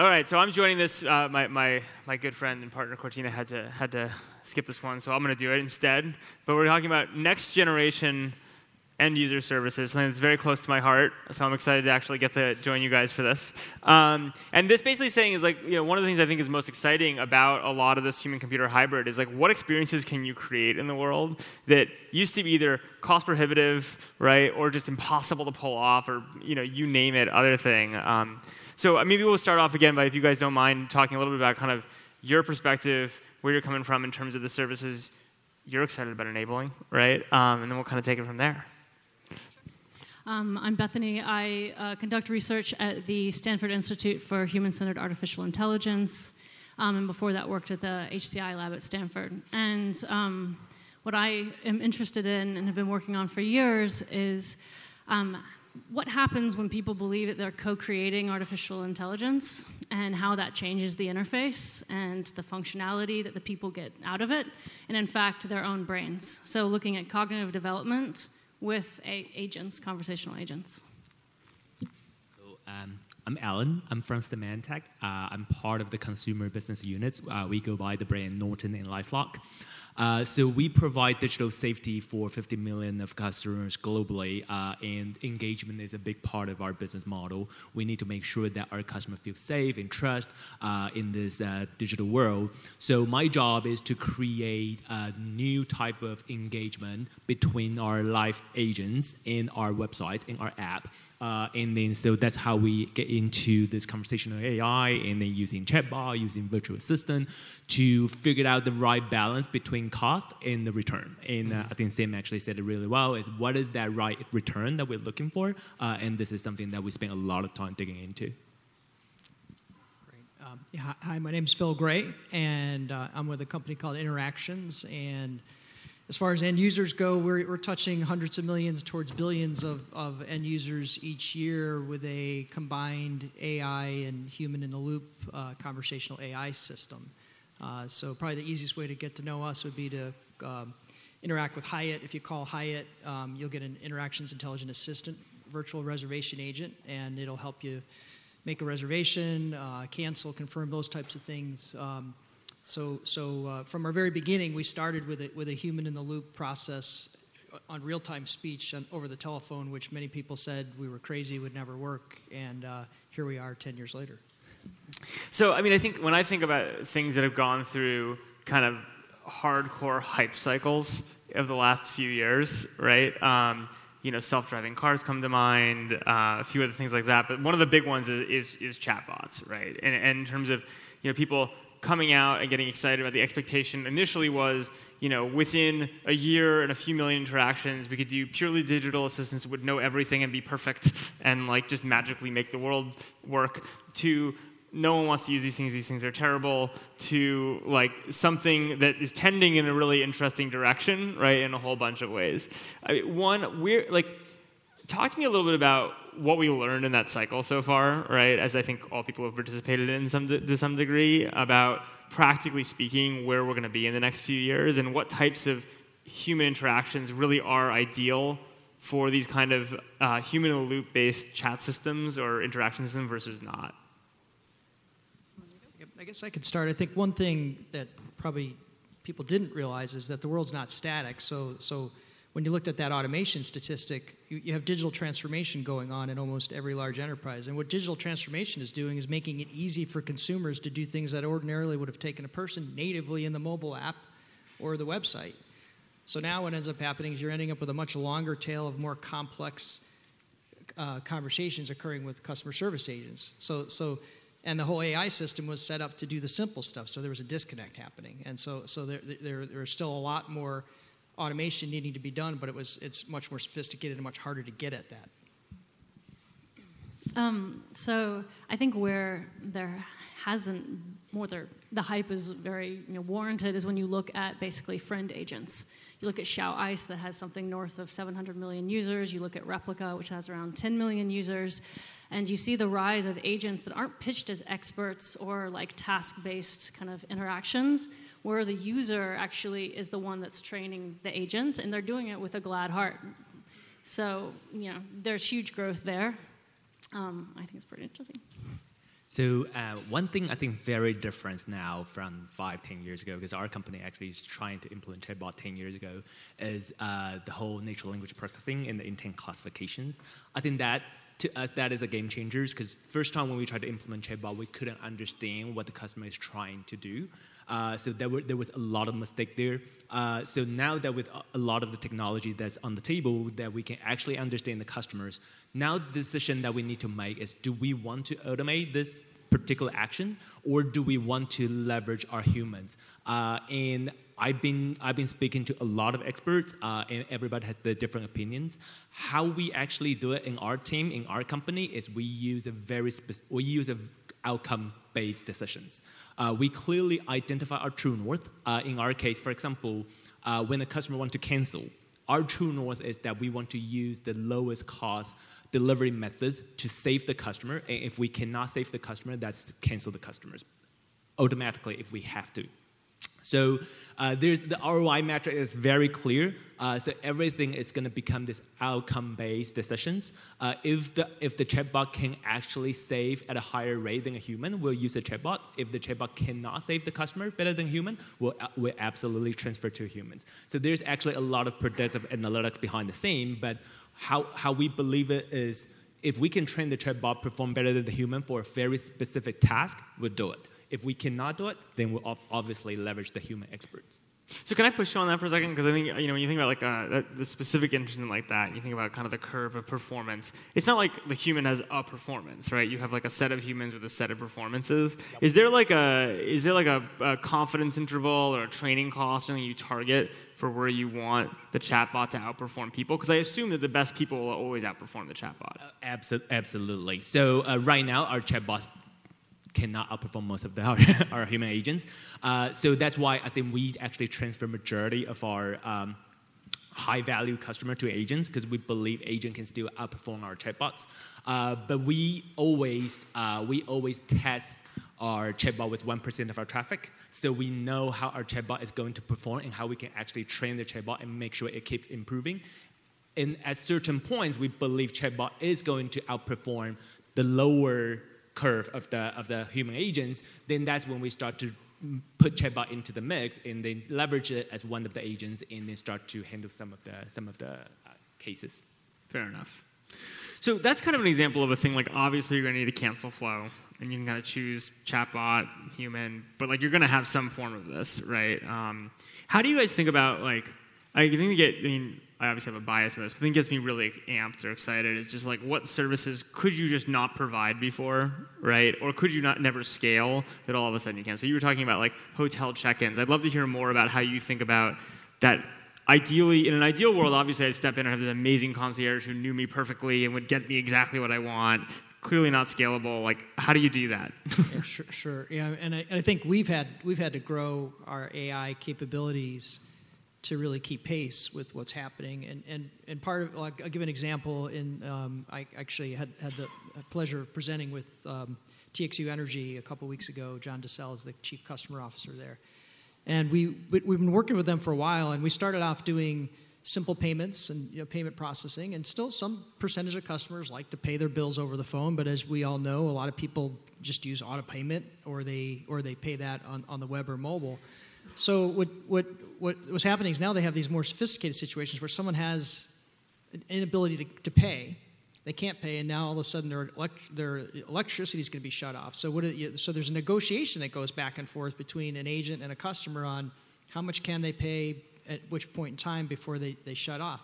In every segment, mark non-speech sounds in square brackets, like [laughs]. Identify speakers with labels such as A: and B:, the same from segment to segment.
A: All right, so I'm joining this. Uh, my, my, my good friend and partner Cortina had to, had to skip this one, so I'm going to do it instead. But we're talking about next generation end user services, something that's very close to my heart. So I'm excited to actually get to join you guys for this. Um, and this basically saying is like, you know, one of the things I think is most exciting about a lot of this human computer hybrid is like, what experiences can you create in the world that used to be either cost prohibitive, right, or just impossible to pull off, or you know, you name it, other thing. Um, so maybe we'll start off again by, if you guys don't mind, talking a little bit about kind of your perspective, where you're coming from in terms of the services you're excited about enabling, right? Um, and then we'll kind of take it from there.
B: Um, I'm Bethanie. I uh, conduct research at the Stanford Institute for Human Centered Artificial Intelligence, um, and before that, worked at the HCI lab at Stanford. And um, what I am interested in and have been working on for years is um, what happens when people believe that they're co creating artificial intelligence and how that changes the interface and the functionality that the people get out of it, and in fact, their own brains. So, looking at cognitive development with agents, conversational agents.
C: So, um, I'm Allen. I'm from Symantec. Uh, I'm part of the consumer business units. Uh, we go by the brand Norton and LifeLock. Uh, so we provide digital safety for 50 million of customers globally, uh, and engagement is a big part of our business model. We need to make sure that our customers feel safe and trust uh, in this uh, digital world. So my job is to create a new type of engagement between our live agents and our websites and our app uh, and then so that's how we get into this conversational AI and then using chatbot, using virtual assistant to figure out the right balance between cost and the return. And uh, I think Sam actually said it really well is what is that right return that we're looking for? Uh, and this is something that we spend a lot of time digging into.
D: Great. Um, hi, my name is Phil Gray, and uh, I'm with a company called Interactions. And as far as end users go, we're, we're touching hundreds of millions towards billions of, of end users each year with a combined AI and human in the loop uh, conversational AI system. Uh, so, probably the easiest way to get to know us would be to um, interact with Hyatt. If you call Hyatt, um, you'll get an Interactions Intelligent Assistant virtual reservation agent, and it'll help you make a reservation, uh, cancel, confirm those types of things. Um, so, so uh, from our very beginning, we started with a, with a human in the loop process on real time speech on, over the telephone, which many people said we were crazy, would never work, and uh, here we are 10 years later.
A: So, I mean, I think when I think about things that have gone through kind of hardcore hype cycles of the last few years, right? Um, you know, self-driving cars come to mind, uh, a few other things like that. But one of the big ones is, is, is chatbots, right? And, and in terms of, you know, people coming out and getting excited about the expectation initially was you know within a year and a few million interactions we could do purely digital assistants would know everything and be perfect and like just magically make the world work to no one wants to use these things these things are terrible to like something that is tending in a really interesting direction right in a whole bunch of ways. I mean, one we're like talk to me a little bit about what we learned in that cycle so far, right? As I think all people have participated in some de- to some degree about practically speaking where we're going to be in the next few years and what types of human interactions really are ideal for these kind of uh, human loop based chat systems or interaction systems versus not.
D: I guess I could start. I think one thing that probably people didn't realize is that the world's not static. So, so when you looked at that automation statistic, you, you, have digital transformation going on in almost every large enterprise. And what digital transformation is doing is making it easy for consumers to do things that ordinarily would have taken a person natively in the mobile app or the website. So now what ends up happening is you're ending up with a much longer tail of more complex uh, conversations occurring with customer service agents. So, so, and the whole AI system was set up to do the simple stuff. So there was a disconnect happening, and so, so there, there, there still a lot more automation needing to be done, but it was it's much more sophisticated and much harder to get at that.
B: Um, so I think where there hasn't more there, the hype is very you know, warranted is when you look at basically friend agents. You look at XiaoIce that has something north of 700 million users. You look at Replika which has around 10 million users, and you see the rise of agents that aren't pitched as experts or like task-based kind of interactions, where the user actually is the one that's training the agent, and they're doing it with a glad heart. So, you know, there's huge growth there. Um, I think it's pretty interesting.
C: So uh, one thing I think very different now from five, ten years ago, because our company actually is trying to implement chatbot ten years ago, is uh, the whole natural language processing and the intent classifications. I think that to us that is a game changer because first time when we tried to implement chatbot, we couldn't understand what the customer is trying to do. Uh, so there, were, there was a lot of mistake there. Uh, so now that with a lot of the technology that's on the table, that we can actually understand the customers. Now the decision that we need to make is: Do we want to automate this particular action, or do we want to leverage our humans? Uh, and I've been I've been speaking to a lot of experts, uh, and everybody has the different opinions. How we actually do it in our team, in our company, is we use a very specific, we use a outcome-based decisions. Uh, we clearly identify our true north. Uh, in our case, for example, uh, when a customer wants to cancel, our true north is that we want to use the lowest cost delivery methods to save the customer. And if we cannot save the customer, that's cancel the customers automatically if we have to. So uh, there's the ROI metric is very clear. Uh, so everything is going to become this outcome-based decisions. Uh, if the if the chatbot can actually save at a higher rate than a human, we'll use a chatbot. If the chatbot cannot save the customer better than human, we'll we'll absolutely transfer to humans. So there's actually a lot of predictive analytics behind the scene. But how how we believe it is if we can train the chatbot perform better than the human for a very specific task, we'll do it. If we cannot do it, then we'll obviously leverage the human experts.
A: So can I push you on that for a second? Because I think you know when you think about like uh, the specific instrument like that, you think about kind of the curve of performance. It's not like the human has a performance, right? You have like a set of humans with a set of performances. Yep. Is there like a is there like a, a, confidence interval or a training cost or something you target for where you want the chatbot to outperform people? Because I assume that the best people will always outperform the chatbot.
C: Uh, absolutely. So uh, right now our chatbots cannot outperform most of the, [laughs] our, our human agents. Uh, so that's why I think we actually transfer majority of our um, high value customer to agents because we believe agent can still outperform our chatbots. Uh, but we always uh, we always test our chatbot with 1% of our traffic. So we know how our chatbot is going to perform and how we can actually train the chatbot and make sure it keeps improving. And at certain points, we believe chatbot is going to outperform the lower curve of the, of the human agents, then that's when we start to put chatbot into the mix and then leverage it as one of the agents and then start to handle some of the, some of the uh, cases.
A: Fair enough. So that's kind of an example of a thing like obviously you're going to need a cancel flow and you can kind of choose chatbot, human, but like you're going to have some form of this, right? Um, how do you guys think about like, I think you get, I mean, I obviously have a bias in this, but the thing gets me really amped or excited is just like what services could you just not provide before, right? Or could you not never scale that all of a sudden you can? So you were talking about like hotel check-ins. I'd love to hear more about how you think about that. Ideally, in an ideal world, obviously I'd step in and have this amazing concierge who knew me perfectly and would get me exactly what I want. Clearly not scalable. Like, how do you do that? [laughs]
D: yeah, sure, sure. Yeah, and I, and I think we've had we've had to grow our AI capabilities to really keep pace with what's happening. And, and, and part of, I'll give an example. In um, I actually had, had the pleasure of presenting with um, TXU Energy a couple weeks ago. John DeSalle is the chief customer officer there. And we, we've been working with them for a while, and we started off doing simple payments and you know, payment processing. And still, some percentage of customers like to pay their bills over the phone. But as we all know, a lot of people just use auto payment, or they or they pay that on, on the web or mobile. So what, what, what was happening is now they have these more sophisticated situations where someone has an inability to, to pay. They can't pay, and now all of a sudden their, elect, their electricity is going to be shut off. So, what so there's a negotiation that goes back and forth between an agent and a customer on how much can they pay at which point in time before they, they shut off.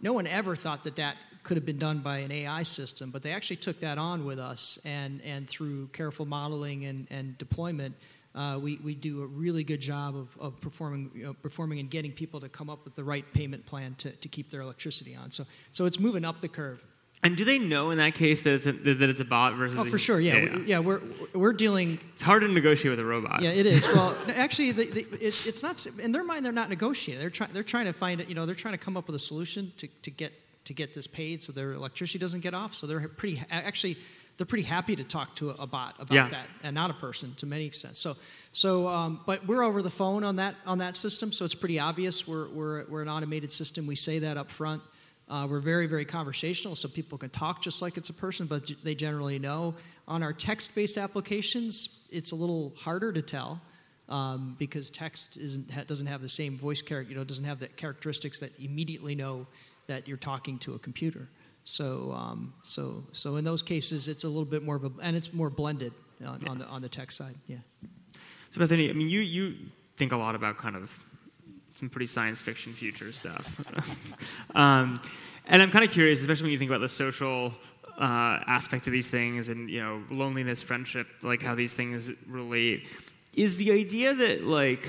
D: No one ever thought that that could have been done by an AI system, but they actually took that on with us, and, and through careful modeling and, and deployment, uh, we, we do a really good job of, of performing, you know, performing and getting people to come up with the right payment plan to, to keep their electricity on. So, so it's moving up the curve.
A: And do they know in that case that it's a, that it's a bot versus?
D: Oh,
A: for
D: sure. Yeah, yeah. We, yeah. We're we're dealing.
A: It's hard to negotiate with a robot.
D: Yeah, it is. Well, [laughs] actually, the, the, it, it's not. In their mind, they're not negotiating. They're trying. They're trying to find it. You know, they're trying to come up with a solution to, to get to get this paid so their electricity doesn't get off. So they're pretty actually they're pretty happy to talk to a, bot about yeah. that and not a person to many extents. So, so um, but we're over the phone on that on that system, so it's pretty obvious. We're, we're, we're an automated system. We say that up front. Uh, we're very, very conversational, so people can talk just like it's a person, but they generally know. On our text based applications, it's a little harder to tell. Um, because text isn't, doesn't have the same voice character, you know, doesn't have the characteristics that immediately know that you're talking to a computer. So, um, so, so in those cases, it's a little bit more of a, and it's more blended on, yeah. on the on the tech side. Yeah.
A: So Bethanie, I mean, you you think a lot about kind of some pretty science fiction future stuff. [laughs] um, and I'm kind of curious, especially when you think about the social uh, aspect of these things and you know loneliness, friendship, like how these things relate. Is the idea that like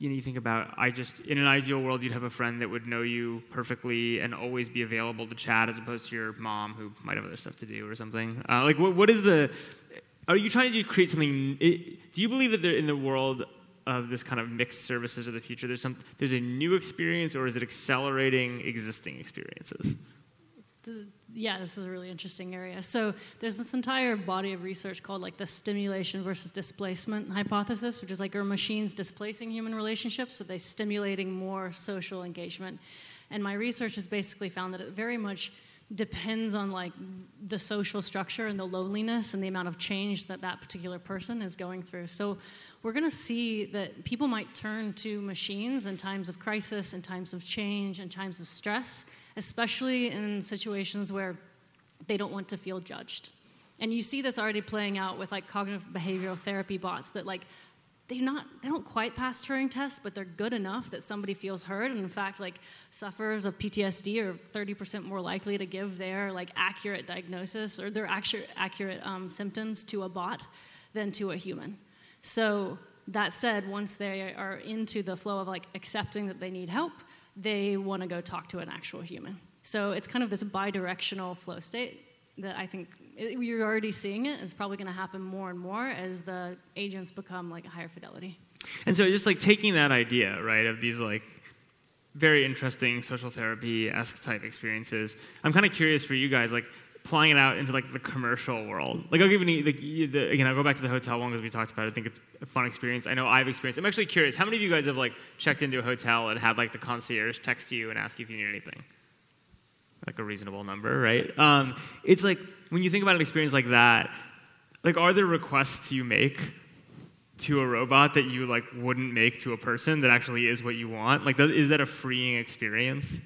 A: you know you think about I just in an ideal world you'd have a friend that would know you perfectly and always be available to chat as opposed to your mom who might have other stuff to do or something. Uh, like what what is the are you trying to create something? It, do you believe that in the world of this kind of mixed services of the future, there's some there's a new experience, or is it accelerating existing experiences?
B: Yeah, this is a really interesting area. So there's this entire body of research called like the stimulation versus displacement hypothesis, which is like are machines displacing human relationships? Are they stimulating more social engagement? And my research has basically found that it very much depends on like the social structure and the loneliness and the amount of change that that particular person is going through so we're going to see that people might turn to machines in times of crisis in times of change in times of stress especially in situations where they don't want to feel judged and you see this already playing out with like cognitive behavioral therapy bots that like they not they don't quite pass Turing tests, but they're good enough that somebody feels heard. And in fact, like sufferers of PTSD are 30% more likely to give their like accurate diagnosis or their accurate accurate um, symptoms to a bot than to a human. So that said, once they are into the flow of like accepting that they need help, they want to go talk to an actual human. So it's kind of this bi-directional flow state that I think you're already seeing it. It's probably going to happen more and more as the agents become like higher fidelity.
A: And so, just like taking that idea, right, of these like very interesting social therapy esque type experiences, I'm kind of curious for you guys, like applying it out into like the commercial world. Like I'll give you the, again, I'll go back to the hotel one because we talked about it. I think it's a fun experience. I know I've experienced. I'm actually curious. How many of you guys have like checked into a hotel and had like the concierge text you and ask you if you need anything? Like a reasonable number, right? Um, it's like when you think about an experience like that, like are there requests you make to a robot that you like wouldn't make to a person that actually is what you want? Like, is that a freeing experience?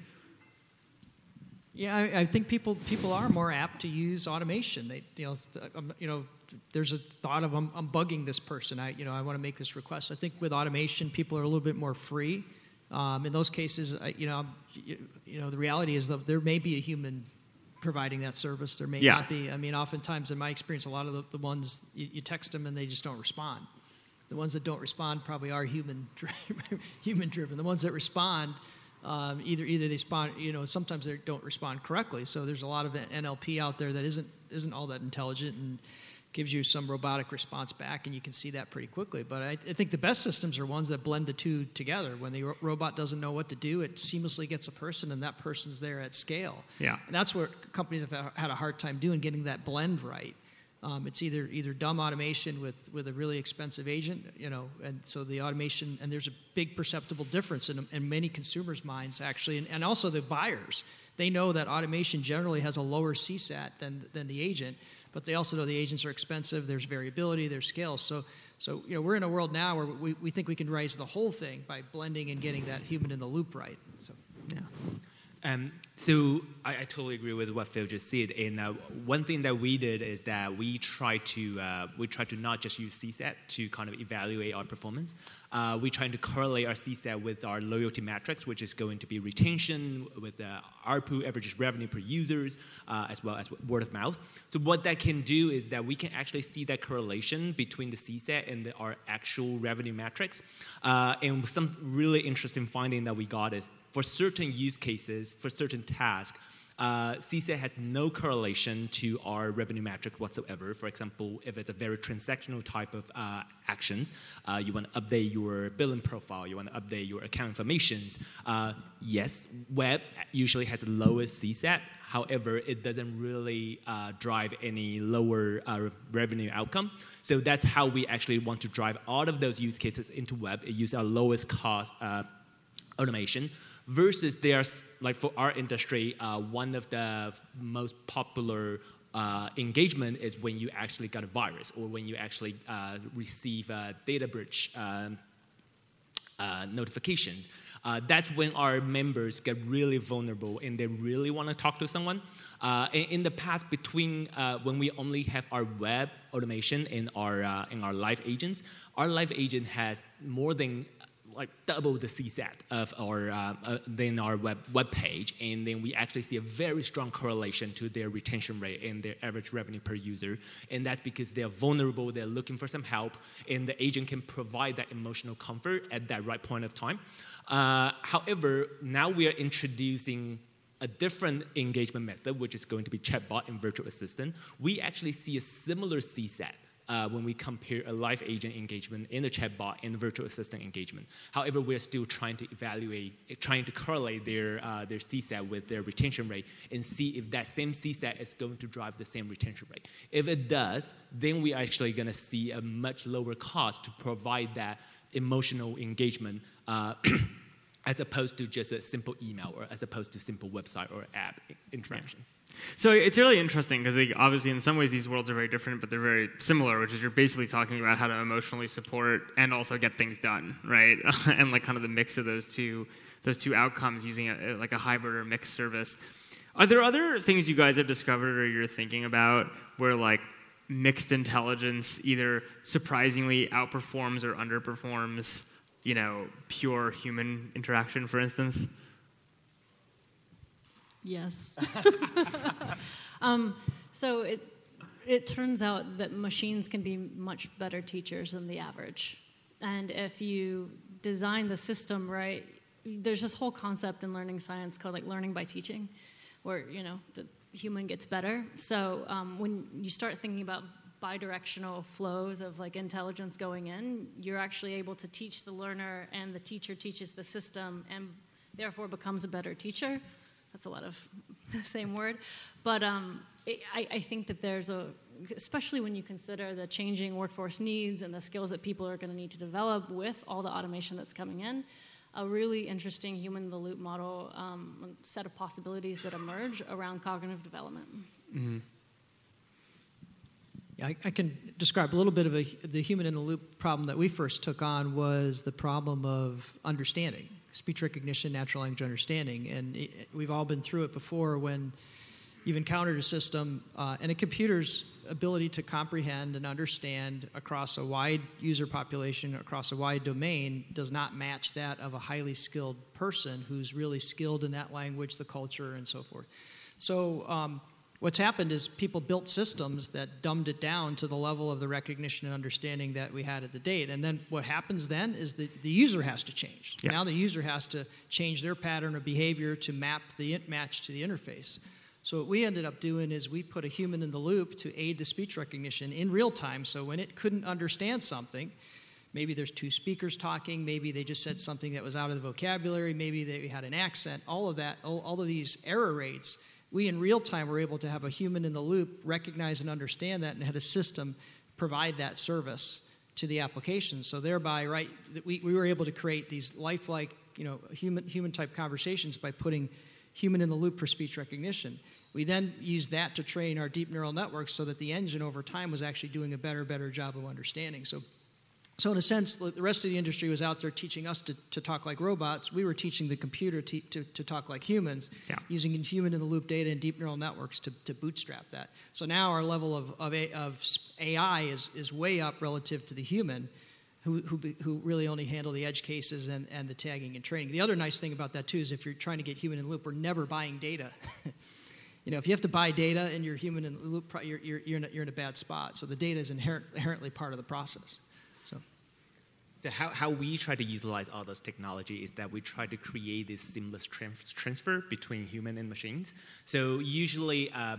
D: Yeah, I, I, think people people are more apt to use automation. They, you know, um, you know, there's a thought of I'm, I'm bugging this person. I, you know, I want to make this request. I think with automation, people are a little bit more free. Um, in those cases, I, you know, you, you, know, the reality is that there may be a human providing that service. There may yeah. not be. I mean, oftentimes in my experience, a lot of the, the ones you, you, text them and they just don't respond. The ones that don't respond probably are human [laughs] human driven. The ones that respond, um, either either they respond, you know, sometimes they don't respond correctly. So there's a lot of NLP out there that isn't isn't all that intelligent and gives you some robotic response back, and you can see that pretty quickly. But I, I think the best systems are ones that blend the two together. When the ro- robot doesn't know what to do, it seamlessly gets a person, and that person's there at scale.
A: Yeah.
D: And that's what companies have had a hard time doing, getting that blend right. Um, it's either either dumb automation with, with a really expensive agent, you know, and so the automation and there's a big perceptible difference in, in many consumers' minds actually, and, and also the buyers. They know that automation generally has a lower CSAT than than the agent, but they also know the agents are expensive, there's variability, there's scale. So, so you know, we're in a world now where we, we think we can raise the whole thing by blending and getting that human in the loop right. So,
C: yeah. Um, so I, I, totally agree with what Phil just said. And uh, one thing that we did is that we try to uh, we try to not just use CSAT to kind of evaluate our performance. Uh, we're trying to correlate our CSAT with our loyalty metrics, which is going to be retention with the ARPU, average revenue per users, uh, as well as word of mouth. So what that can do is that we can actually see that correlation between the CSAT and the, our actual revenue metrics. Uh, and some really interesting finding that we got is for certain use cases, for certain tasks, uh, CSAT has no correlation to our revenue metric whatsoever. For example, if it's a very transactional type of uh, actions, uh, you want to update your billing profile, you want to update your account informations. Uh, yes, web usually has the lowest CSAT. However, it doesn't really uh, drive any lower uh, revenue outcome. So that's how we actually want to drive all of those use cases into web. It uses our lowest cost automation Versus there's like for our industry, uh, one of the most popular uh, engagement is when you actually got a virus or when you actually uh, receive a data breach um, uh, notifications. Uh, that's when our members get really vulnerable and they really want to talk to someone. Uh, in, in, the past, between when we only have our web automation and our, and our live agents, our live agent has more than like double the CSAT of our uh, uh, than our web web page, and then we actually see a very strong correlation to their retention rate and their average revenue per user, and that's because they're vulnerable, they're looking for some help, and the agent can provide that emotional comfort at that right point of time. Uh, however, now we are introducing a different engagement method, which is going to be chatbot and virtual assistant. We actually see a similar CSAT uh, when we compare a live agent engagement in the chatbot and the virtual assistant engagement. However, we're still trying to evaluate, trying to correlate their, uh, their CSAT with their retention rate and see if that same CSAT is going to drive the same retention rate. If it does, then we're actually going to see a much lower cost to provide that emotional engagement. Uh, [clears throat] as opposed to just a simple email or as opposed to simple website or app interactions.
A: So it's really interesting because obviously in some ways these worlds are very different, but they're very similar, which is you're basically talking about how to emotionally support and also get things done, right? [laughs] and like kind of the mix of those two those two outcomes using a, like a hybrid or mixed service. Are there other things you guys have discovered or you're thinking about where like mixed intelligence either surprisingly outperforms or underperforms you know, pure human interaction, for instance?
B: Yes. [laughs] um, so it, it turns out that machines can be much better teachers than the average. And if you design the system right, there's this whole concept in learning science called like learning by teaching, where you know the human gets better. So um, when you start thinking about bidirectional flows of like intelligence going in, you're actually able to teach the learner and the teacher teaches the system and therefore becomes a better teacher. That's a lot of [laughs] the same word. But um, it, I, I think that there's a, especially when you consider the changing workforce needs and the skills that people are going to need to develop with all the automation that's coming in, a really interesting human in the loop model um, set of possibilities that emerge around cognitive development. Mm-hmm.
D: I, I, can describe a little bit of a, the human in the loop problem that we first took on was the problem of understanding, speech recognition, natural language understanding. And it, we've all been through it before when you've encountered a system uh, and a computer's ability to comprehend and understand across a wide user population, across a wide domain, does not match that of a highly skilled person who's really skilled in that language, the culture, and so forth. So, um, What's happened is people built systems that dumbed it down to the level of the recognition and understanding that we had at the date. And then what happens then is the, the user has to change. Yeah. Now the user has to change their pattern of behavior to map the int match to the interface. So what we ended up doing is we put a human in the loop to aid the speech recognition in real time. So when it couldn't understand something, maybe there's two speakers talking, maybe they just said something that was out of the vocabulary, maybe they had an accent, all of that, all, all of these error rates we in real time were able to have a human in the loop recognize and understand that and had a system provide that service to the application. So thereby, right, we, we were able to create these lifelike, you know, human human type conversations by putting human in the loop for speech recognition. We then used that to train our deep neural networks so that the engine over time was actually doing a better, better job of understanding. So so, in a sense, the rest of the industry was out there teaching us to, to talk like robots. We were teaching the computer to, to, to talk like humans, yeah. using human in the loop data and deep neural networks to, to bootstrap that. So now our level of, of, of AI is, is way up relative to the human, who, who, who really only handle the edge cases and, and the tagging and training. The other nice thing about that, too, is if you're trying to get human in the loop, we're never buying data. [laughs] you know, if you have to buy data and you're human in the loop, you're, you're, you're, in, a, you're in a bad spot. So the data is inherent, inherently part of the process. So.
C: So how, how we try to utilize all those technology is that we try to create this seamless transfer between human and machines. So usually uh,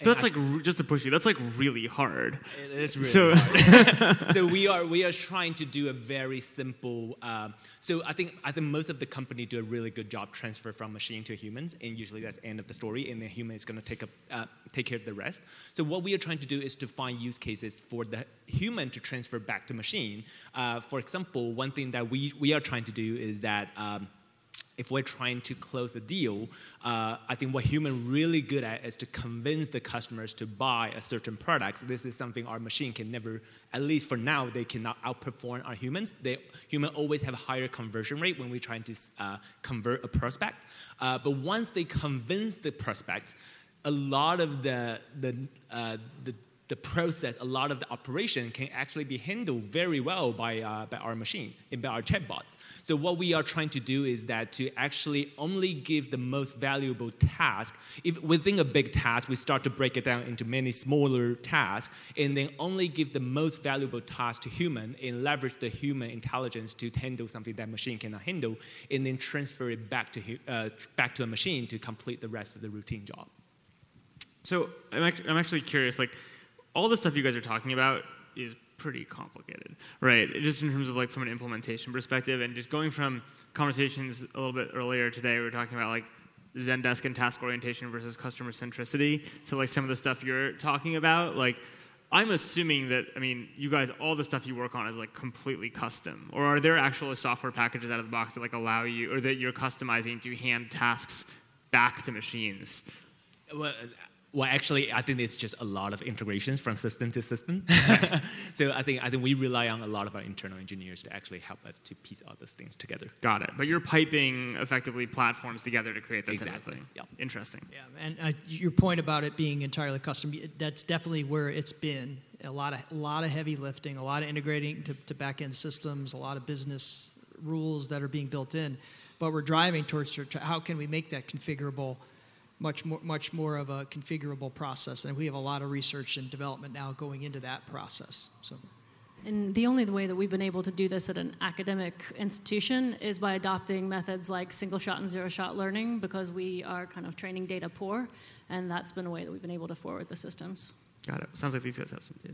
A: that's like just to push you. That's like really hard.
C: It is really so, hard. [laughs] so we are we are trying to do a very simple. Um, so I think I think most of the company do a really good job transfer from machine to humans, and usually that's end of the story, and the human is going to take up uh, take care of the rest. So what we are trying to do is to find use cases for the human to transfer back to machine. Uh, for example, one thing that we we are trying to do is that. Um, if we're trying to close a deal, uh, I think what human really good at is to convince the customers to buy a certain product. This is something our machine can never, at least for now, they cannot outperform our humans. They human always have a higher conversion rate when we're trying to uh, convert a prospect. Uh, but once they convince the prospects, a lot of the the uh, the the process, a lot of the operation can actually be handled very well by, uh, by our machine, by our chatbots. So what we are trying to do is that to actually only give the most valuable task. If within a big task, we start to break it down into many smaller tasks, and then only give the most valuable task to human and leverage the human intelligence to handle something that machine cannot handle, and then transfer it back to, uh, back to a machine to complete the rest of the routine job.
A: So I'm, I'm actually curious, like, all the stuff you guys are talking about is pretty complicated, right? Just in terms of like from an implementation perspective, and just going from conversations a little bit earlier today, we were talking about like Zendesk and task orientation versus customer centricity to like some of the stuff you're talking about. Like, I'm assuming that I mean, you guys, all the stuff you work on is like completely custom, or are there actual software packages out of the box that like allow you, or that you're customizing to hand tasks back to machines?
C: Well, well, actually, I think it's just a lot of integrations from system to system. [laughs] [laughs] so I think I think we rely on a lot of our internal engineers to actually help us to piece all those things together.
A: Got it. But you're piping effectively platforms together to create that
C: exactly.
A: type of thing.
C: Yep.
A: Interesting.
D: Yeah, and uh, your point about it being entirely custom, that's definitely where it's been. A lot of, a lot of heavy lifting, a lot of integrating to, to back end systems, a lot of business rules that are being built in. But we're driving towards how can we make that configurable much more, much more of a configurable process. And we have a lot of research and development now going into that process. So.
B: And the only way that we've been able to do this at an academic institution is by adopting methods like single shot and zero shot learning because we are kind of training data poor, and that's been a way that we've been able to forward the systems.
A: Got it. Sounds like these guys have some data.